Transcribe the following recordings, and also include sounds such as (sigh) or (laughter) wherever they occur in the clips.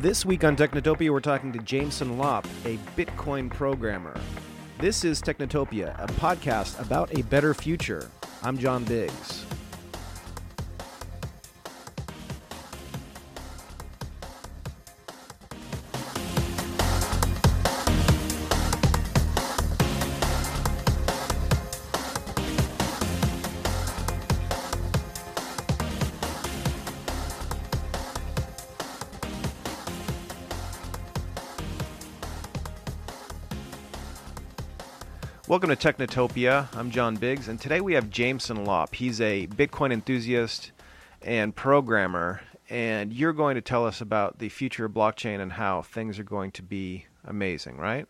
This week on Technotopia, we're talking to Jameson Lopp, a Bitcoin programmer. This is Technotopia, a podcast about a better future. I'm John Biggs. Welcome to Technotopia. I'm John Biggs, and today we have Jameson Lopp. He's a Bitcoin enthusiast and programmer, and you're going to tell us about the future of blockchain and how things are going to be amazing, right?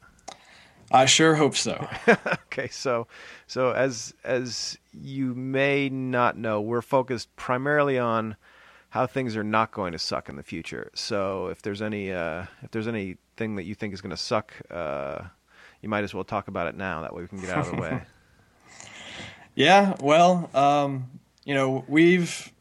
I sure hope so. (laughs) okay, so so as as you may not know, we're focused primarily on how things are not going to suck in the future. So if there's any uh, if there's anything that you think is going to suck. Uh, you might as well talk about it now. That way we can get out of the way. (laughs) yeah, well, um, you know, we've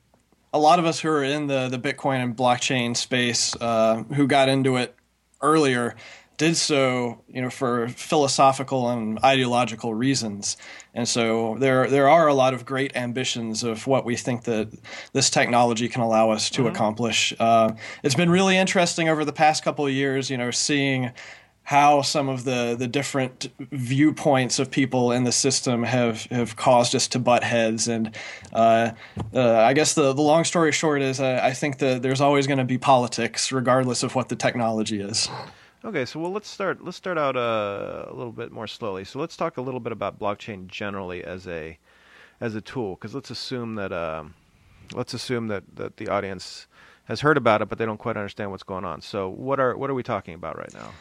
a lot of us who are in the the Bitcoin and blockchain space uh, who got into it earlier did so, you know, for philosophical and ideological reasons. And so there there are a lot of great ambitions of what we think that this technology can allow us to mm-hmm. accomplish. Uh, it's been really interesting over the past couple of years, you know, seeing how some of the, the different viewpoints of people in the system have, have caused us to butt heads. And uh, uh, I guess the, the long story short is uh, I think that there's always going to be politics, regardless of what the technology is. Okay, so well, let's start. Let's start out uh, a little bit more slowly. So let's talk a little bit about blockchain generally as a as a tool, because let's assume that um, let's assume that, that the audience has heard about it, but they don't quite understand what's going on. So what are what are we talking about right now?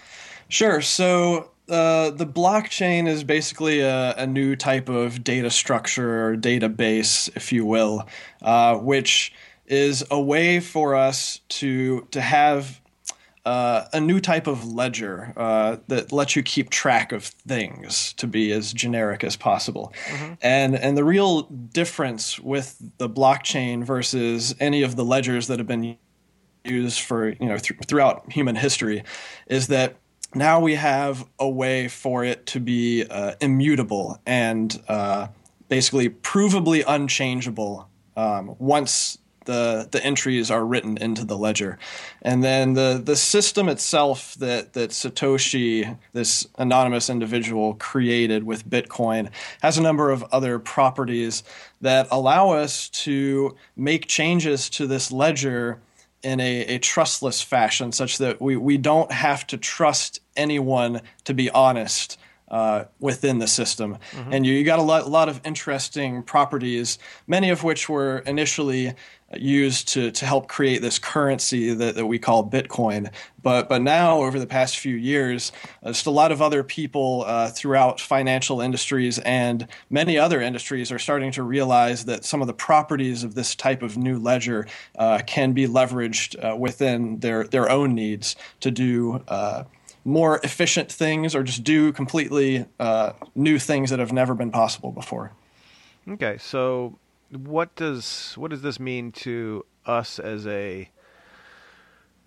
Sure. So uh, the blockchain is basically a, a, new type of data structure or database, if you will, uh, which is a way for us to to have uh, a new type of ledger uh, that lets you keep track of things to be as generic as possible. Mm-hmm. And and the real difference with the blockchain versus any of the ledgers that have been used for you know th- throughout human history is that now we have a way for it to be uh, immutable and uh, basically provably unchangeable um, once the the entries are written into the ledger, and then the the system itself that that Satoshi, this anonymous individual, created with Bitcoin, has a number of other properties that allow us to make changes to this ledger in a, a trustless fashion, such that we, we don't have to trust anyone to be honest uh, within the system. Mm-hmm. And you, you got a lot, lot of interesting properties, many of which were initially used to, to help create this currency that, that we call Bitcoin. But, but now, over the past few years, uh, just a lot of other people uh, throughout financial industries and many other industries are starting to realize that some of the properties of this type of new ledger uh, can be leveraged uh, within their, their own needs to do uh, more efficient things or just do completely uh, new things that have never been possible before. Okay, so what does what does this mean to us as a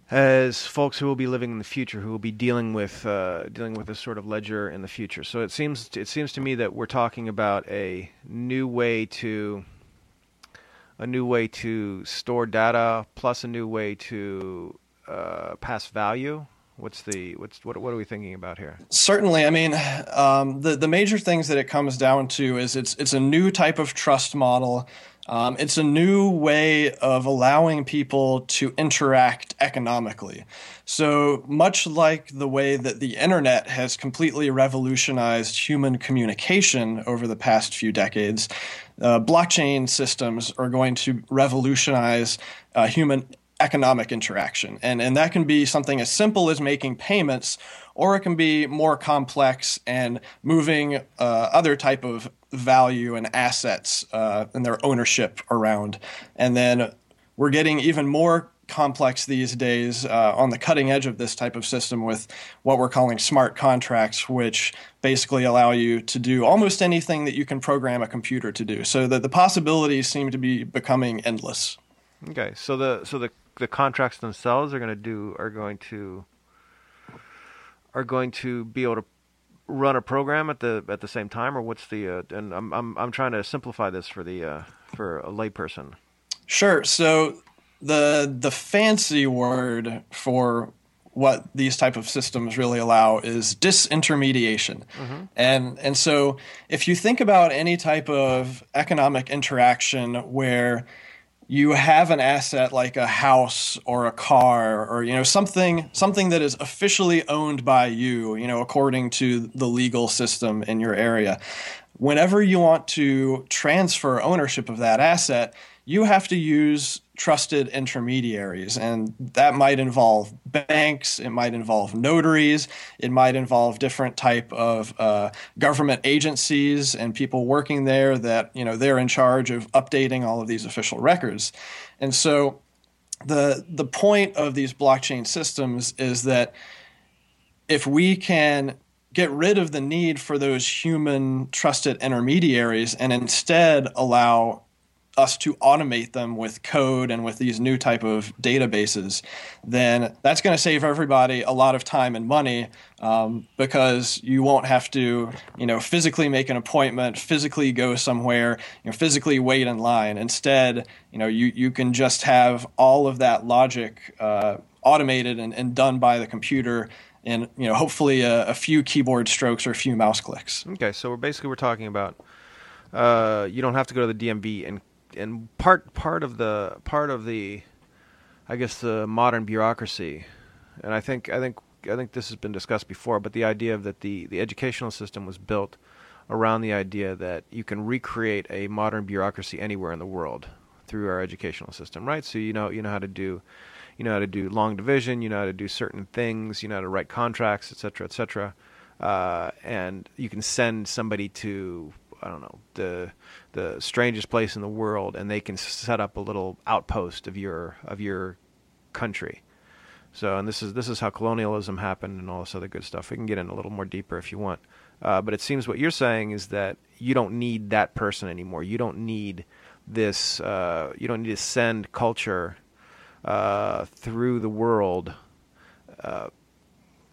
as folks who will be living in the future, who will be dealing with uh, dealing with this sort of ledger in the future? So it seems it seems to me that we're talking about a new way to a new way to store data, plus a new way to uh, pass value What's the what's what what are we thinking about here? Certainly, I mean, um, the the major things that it comes down to is it's it's a new type of trust model. Um, it's a new way of allowing people to interact economically. So much like the way that the internet has completely revolutionized human communication over the past few decades, uh, blockchain systems are going to revolutionize uh, human economic interaction. And, and that can be something as simple as making payments, or it can be more complex and moving uh, other type of value and assets uh, and their ownership around. And then we're getting even more complex these days uh, on the cutting edge of this type of system with what we're calling smart contracts, which basically allow you to do almost anything that you can program a computer to do. So that the possibilities seem to be becoming endless. Okay, so the so the the contracts themselves are going to do are going to are going to be able to run a program at the at the same time, or what's the? Uh, and I'm I'm I'm trying to simplify this for the uh, for a layperson. Sure. So the the fancy word for what these type of systems really allow is disintermediation. Mm-hmm. And and so if you think about any type of economic interaction where you have an asset like a house or a car or you know something something that is officially owned by you you know according to the legal system in your area. Whenever you want to transfer ownership of that asset you have to use trusted intermediaries and that might involve banks it might involve notaries it might involve different type of uh, government agencies and people working there that you know they're in charge of updating all of these official records. And so the the point of these blockchain systems is that if we can get rid of the need for those human trusted intermediaries and instead allow us to automate them with code and with these new type of databases, then that's going to save everybody a lot of time and money um, because you won't have to, you know, physically make an appointment, physically go somewhere, you know, physically wait in line. Instead, you know, you you can just have all of that logic uh, automated and, and done by the computer in you know hopefully a, a, few keyboard strokes or a few mouse clicks. Okay, so we're basically we're talking about uh, you don't have to go to the DMV and and part part of the part of the I guess the modern bureaucracy, and I think I think I think this has been discussed before, but the idea of that the the educational system was built around the idea that you can recreate a modern bureaucracy anywhere in the world through our educational system, right? So you know you know how to do you know how to do long division, you know how to do certain things, you know how to write contracts, et cetera, et cetera. Uh, and you can send somebody to I don't know the the strangest place in the world, and they can set up a little outpost of your of your country. So, and this is this is how colonialism happened and all this other good stuff. We can get in a little more deeper if you want. Uh, but it seems what you're saying is that you don't need that person anymore. You don't need this. Uh, you don't need to send culture uh, through the world uh,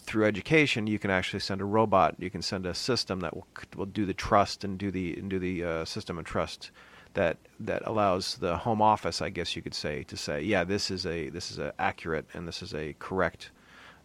through education, you can actually send a robot. You can send a system that will will do the trust and do the and do the uh, system of trust that that allows the home office, I guess you could say, to say, yeah, this is a this is a accurate and this is a correct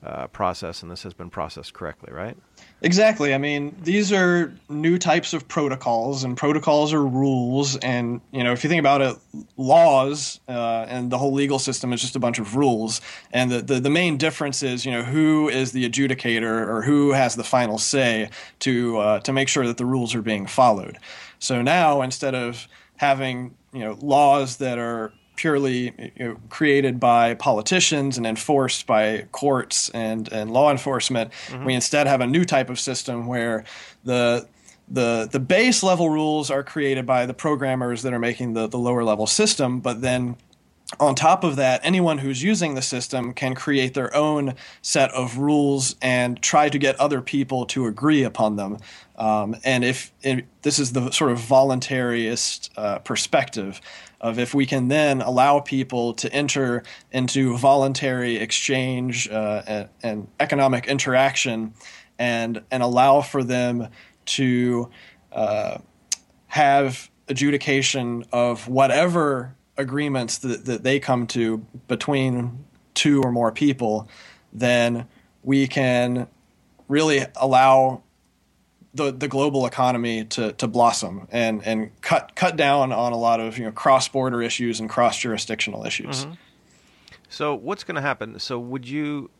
uh, process, and this has been processed correctly, right? Exactly. I mean, these are new types of protocols, and protocols are rules. And you know, if you think about it, laws uh, and the whole legal system is just a bunch of rules. And the, the, the main difference is, you know, who is the adjudicator or who has the final say to uh, to make sure that the rules are being followed. So now, instead of having you know laws that are purely you know, created by politicians and enforced by courts and, and law enforcement. Mm-hmm. We instead have a new type of system where the the the base level rules are created by the programmers that are making the, the lower level system, but then on top of that, anyone who's using the system can create their own set of rules and try to get other people to agree upon them. Um, and if, if, this is the sort of voluntarist uh, perspective, of if we can then allow people to enter into voluntary exchange uh, and, and, economic interaction and, and allow for them to uh, have adjudication of whatever agreements that, that they come to between two or more people, then we can really allow the the global economy to to blossom and and cut cut down on a lot of you know cross border issues and cross jurisdictional issues. Mm-hmm. So what's going to happen? So would you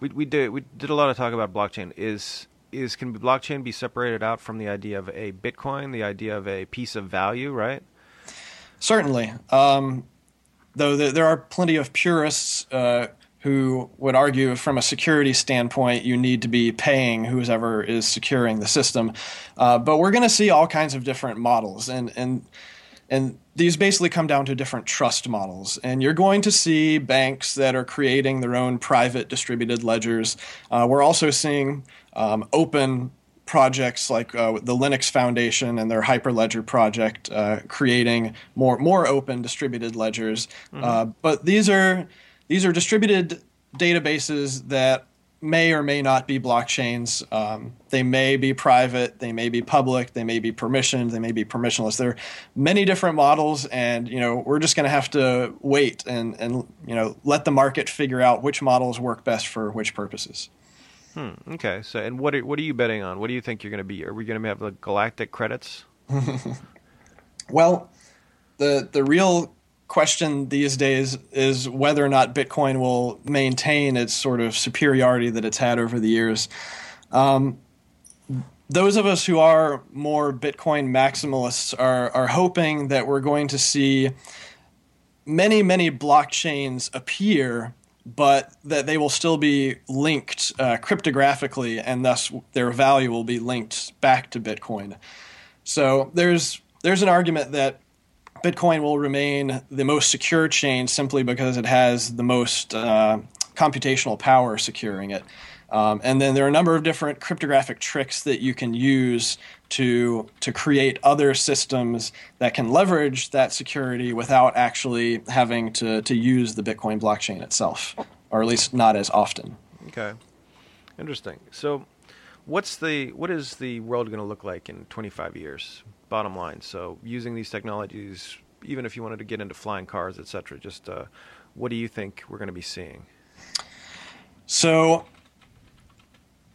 we we did we did a lot of talk about blockchain. Is is can blockchain be separated out from the idea of a Bitcoin, the idea of a piece of value, right? Certainly. Um, though there are plenty of purists uh, who would argue from a security standpoint you need to be paying whoever is securing the system. Uh, but we're going to see all kinds of different models, and and and these basically come down to different trust models. And you're going to see banks that are creating their own private distributed ledgers. Uh, we're also seeing um, open projects like uh, the Linux Foundation and their Hyperledger project, uh, creating more more open distributed ledgers. Mm-hmm. Uh, but these are these are distributed databases that may or may not be blockchains. Um, they may be private, they may be public, they may be permissioned, they may be permissionless. There are many different models, and you know we're just going to have to wait and and you know let the market figure out which models work best for which purposes. Hmm. Okay. So, and what are, what are you betting on? What do you think you're going to be? Are we going to have the galactic credits? (laughs) well, the the real question these days is whether or not Bitcoin will maintain its sort of superiority that it's had over the years. Um, those of us who are more Bitcoin maximalists are, are hoping that we're going to see many, many blockchains appear, but that they will still be linked uh, cryptographically, and thus their value will be linked back to Bitcoin. So there's there's an argument that Bitcoin will remain the most secure chain simply because it has the most uh, computational power securing it. Um, and then there are a number of different cryptographic tricks that you can use to to create other systems that can leverage that security without actually having to to use the Bitcoin blockchain itself, or at least not as often. Okay, interesting. So, what's the what is the world going to look like in 25 years? bottom line. So using these technologies, even if you wanted to get into flying cars, etc., just uh, what do you think we're going to be seeing? So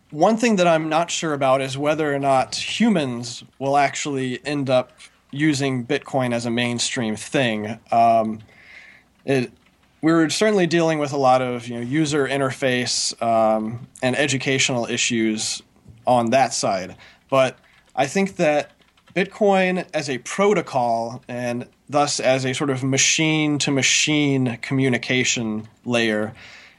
one thing that I'm not sure about is whether or not humans will actually end up using Bitcoin as a mainstream thing. Um, it, we're certainly dealing with a lot of you know, user interface um, and educational issues on that side, but I think that Bitcoin as a protocol and thus as a sort of machine to machine communication layer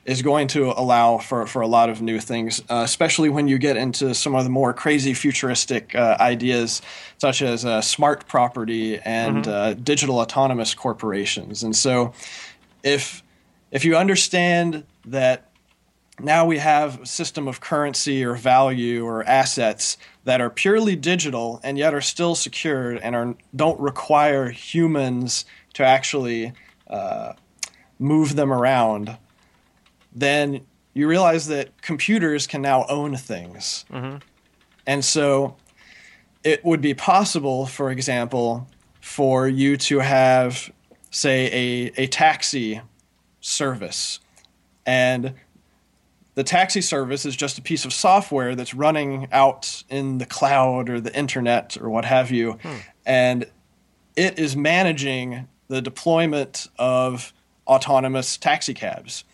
is going to allow for, for a lot of new things, uh, especially when you get into some of the more crazy futuristic uh, ideas, such as uh, smart property and mm-hmm. Uh, digital autonomous corporations. And so, if if you understand that now we have a system of currency or value or assets that are purely digital and yet are still secured and are don't require humans to actually uh, move them around, then you realize that computers can now own things. Mm-hmm. And so it would be possible, for example, for you to have, say, a, a taxi service. And the taxi service is just a piece of software that's running out in the cloud or the internet or what have you. Hmm. And it is managing the deployment of autonomous taxi cabs.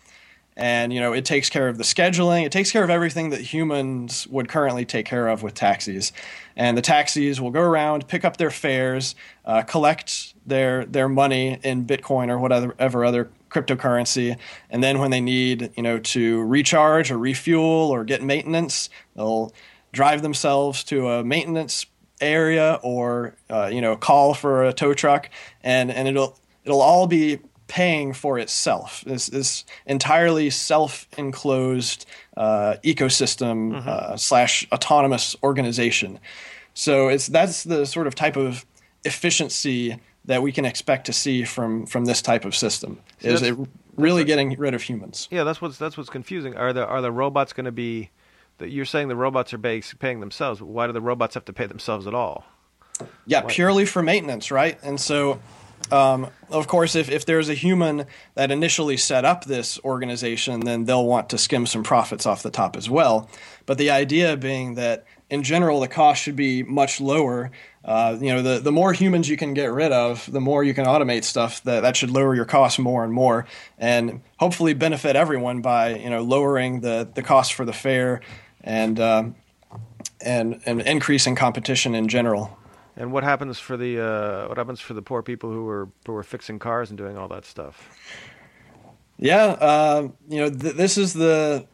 And you know, it takes care of the scheduling, it takes care of everything that humans would currently take care of with taxis. And the taxis will go around, pick up their fares, uh, collect their their money in Bitcoin or whatever other cryptocurrency. And then when they need, you know, to recharge or refuel or get maintenance, they'll drive themselves to a maintenance area or uh, you know call for a tow truck, and and it'll it'll all be paying for itself. This this entirely self-enclosed uh, ecosystem mm-hmm. uh, slash autonomous organization. So it's that's the sort of type of efficiency that we can expect to see from from this type of system is it really getting rid of humans. Yeah, that's what's that's what's confusing. Are the are the robots going to be? That you're saying the robots are pay, paying themselves. Why do the robots have to pay themselves at all? Yeah, Why? purely for maintenance, right? And so, um, of course, if, if there's a human that initially set up this organization, then they'll want to skim some profits off the top as well. But the idea being that in general, the cost should be much lower uh, you know, the, the more humans you can get rid of, the more you can automate stuff. That that should lower your costs more and more, and hopefully benefit everyone by you know lowering the the cost for the fare, and um, and and increasing competition in general. And what happens for the uh, what happens for the poor people who are who are fixing cars and doing all that stuff? Yeah, uh, you know, th- this is the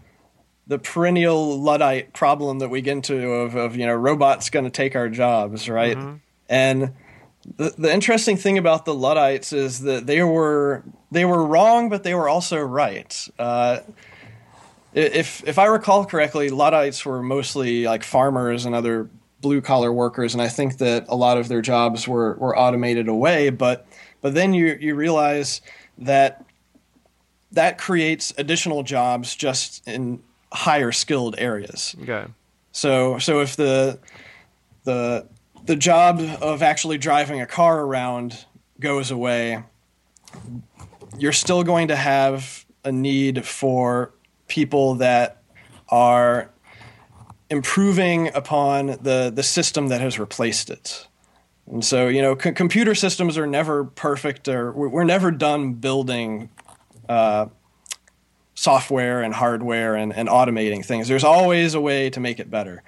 the perennial luddite problem that we get into of, of you know robots going to take our jobs right mm-hmm. and the, the interesting thing about the luddites is that they were they were wrong but they were also right uh, if if i recall correctly luddites were mostly like farmers and other blue collar workers and i think that a lot of their jobs were were automated away but but then you you realize that that creates additional jobs just in higher skilled areas. Okay. So so if the the the job of actually driving a car around goes away, you're still going to have a need for people that are improving upon the the system that has replaced it. And so, you know, c- computer systems are never perfect, or we're, we're never done building uh, software and hardware and, and automating things. There's always a way to make it better.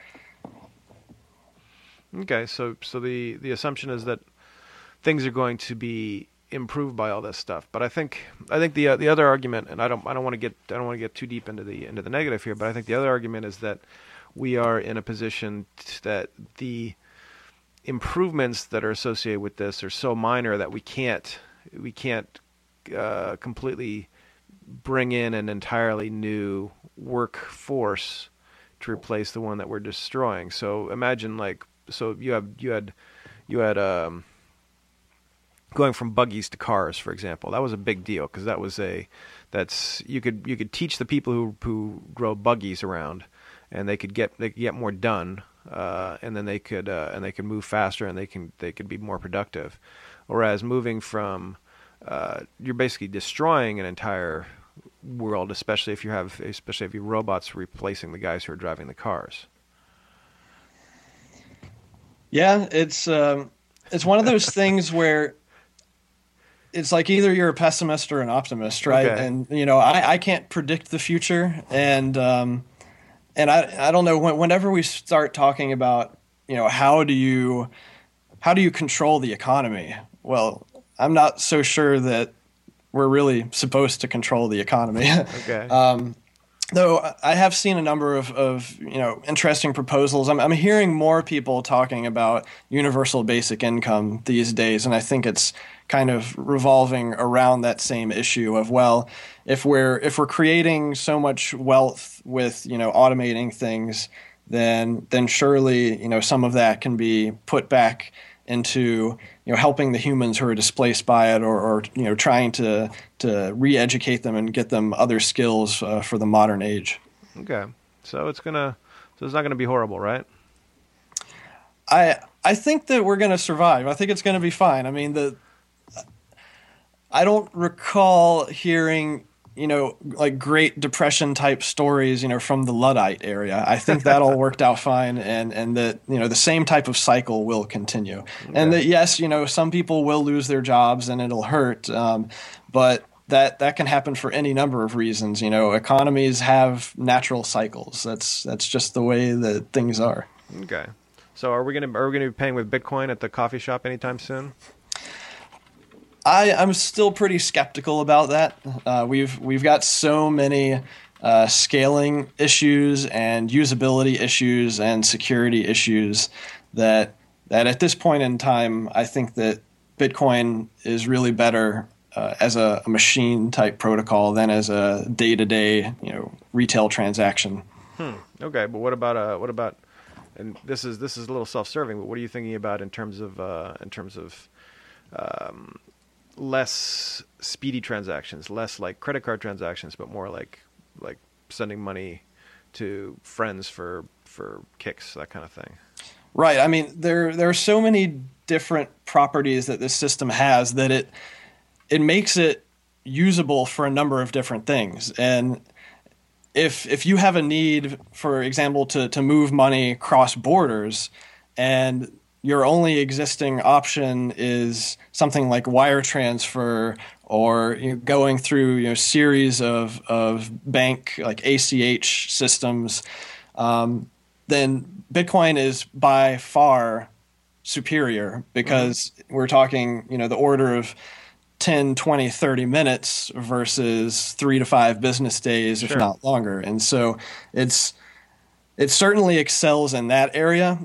Okay, so so the the assumption is that things are going to be improved by all this stuff. But I think I think the uh, the other argument, and I don't I don't want to get I don't want to get too deep into the into the negative here, but I think the other argument is that we are in a position that the improvements that are associated with this are so minor that we can't we can't uh, completely bring in an entirely new workforce to replace the one that we're destroying. So imagine like so you have you had you had um going from buggies to cars for example. That was a big deal because that was a that's you could you could teach the people who who grow buggies around and they could get they could get more done uh, and then they could uh, and they could move faster and they can they could be more productive. Whereas moving from uh, you're basically destroying an entire world, especially if you have especially if you robots replacing the guys who are driving the cars. Yeah, it's um, it's one of those (laughs) things where it's like either you're a pessimist or an optimist, right? Okay. And you know, I, I can't predict the future, and um, and I I don't know when, whenever we start talking about you know how do you how do you control the economy? Well, I'm not so sure that we're really supposed to control the economy. (laughs) Okay. Um, though I have seen a number of, of you know interesting proposals. I'm, I'm hearing more people talking about universal basic income these days, and I think it's kind of revolving around that same issue of well, if we're if we're creating so much wealth with you know automating things, then then surely you know some of that can be put back into you know helping the humans who are displaced by it or, or you know trying to to re-educate them and get them other skills uh, for the modern age Okay. So it's gonna so it's not gonna be horrible, right? i i think that we're going to survive i think it's going to be fine i mean the i don't recall hearing you know like great depression type stories you know from the luddite area. I think that all worked out fine and and that you know the same type of cycle will continue. And that yes you know some people will lose their jobs and it'll hurt um, but that that can happen for any number of reasons. You know economies have natural cycles. That's that's just the way that things are. Okay. So are we gonna are we gonna be paying with Bitcoin at the coffee shop anytime soon? I, I'm still pretty skeptical about that. Uh, we've we've got so many uh, scaling issues and usability issues and security issues that that at this point in time, I think that Bitcoin is really better uh, as a, a machine type protocol than as a day to day you know retail transaction. Okay, but what about uh what about and this is this is a little self-serving, but what are you thinking about in terms of uh, in terms of um, less speedy transactions, less like credit card transactions, but more like like sending money to friends for for kicks, that kind of thing. Right. I mean, there there are so many different properties that this system has that it it makes it usable for a number of different things. And if if you have a need, for example, to to move money cross borders, and your only existing option is something like wire transfer or you know, going through you know series of of bank like ACH systems, um, then Bitcoin is by far superior because we're talking you know the order of 10 20 30 minutes versus 3 to 5 business days if not longer. And so it's it certainly excels in that area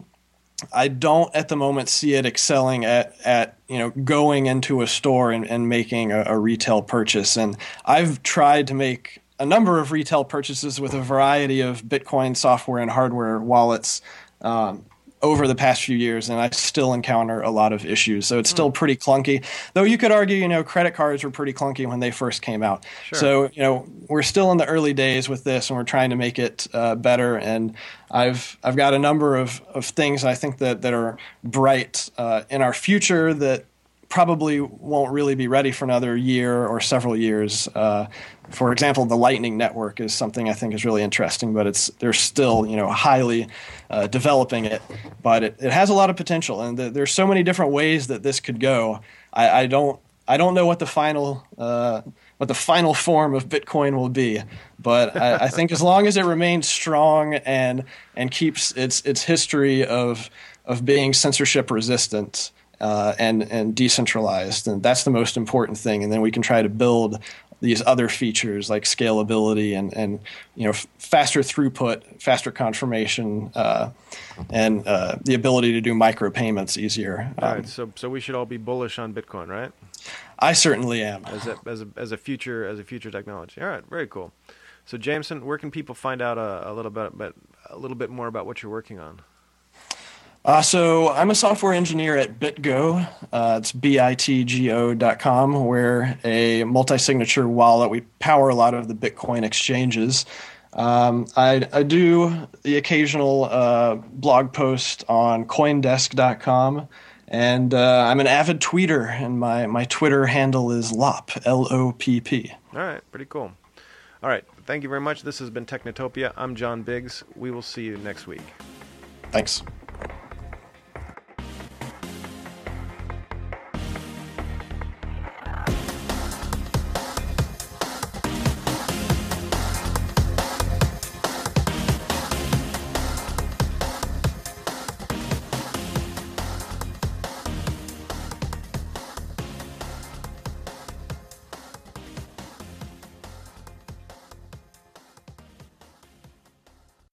I don't at the moment see it excelling at at you know going into a store and, and making a, a retail purchase. And I've tried to make a number of retail purchases with a variety of Bitcoin software and hardware wallets um, over the past few years, and I still encounter a lot of issues. So it's still hmm. pretty clunky. Though you could argue, you know, credit cards were pretty clunky when they first came out. Sure. So you know, we're still in the early days with this, and we're trying to make it uh, better. And I've I've got a number of of things I think that that are bright uh, in our future that probably won't really be ready for another year or several years. Uh, for example, the Lightning Network is something I think is really interesting, but it's they're still you know highly uh, developing it, but it, it has a lot of potential, and the, there's so many different ways that this could go. I, I don't I don't know what the final uh, what the final form of Bitcoin will be, but I, I think as long as it remains strong and and keeps its its history of of being censorship resistant uh, and and decentralized, and that's the most important thing. And then we can try to build these other features like scalability and and you know f- faster throughput, faster confirmation, uh, and uh, the ability to do micropayments easier. Um, all right, so so we should all be bullish on Bitcoin, right? I certainly am. As a as a as a future as a future technology. All right, very cool. So Jameson, where can people find out a, a little bit, but a little bit more about what you're working on? Uh, so I'm a software engineer at BitGo. Uh, it's bitgo.com. We're a multi-signature wallet. We power a lot of the Bitcoin exchanges. Um, I, I, do the occasional uh, blog post on CoinDesk.com, and uh, I'm an avid tweeter, and my, my Twitter handle is lopp L-O-P-P. All right, pretty cool. All right, thank you very much. This has been Technotopia. I'm John Biggs. We will see you next week. Thanks.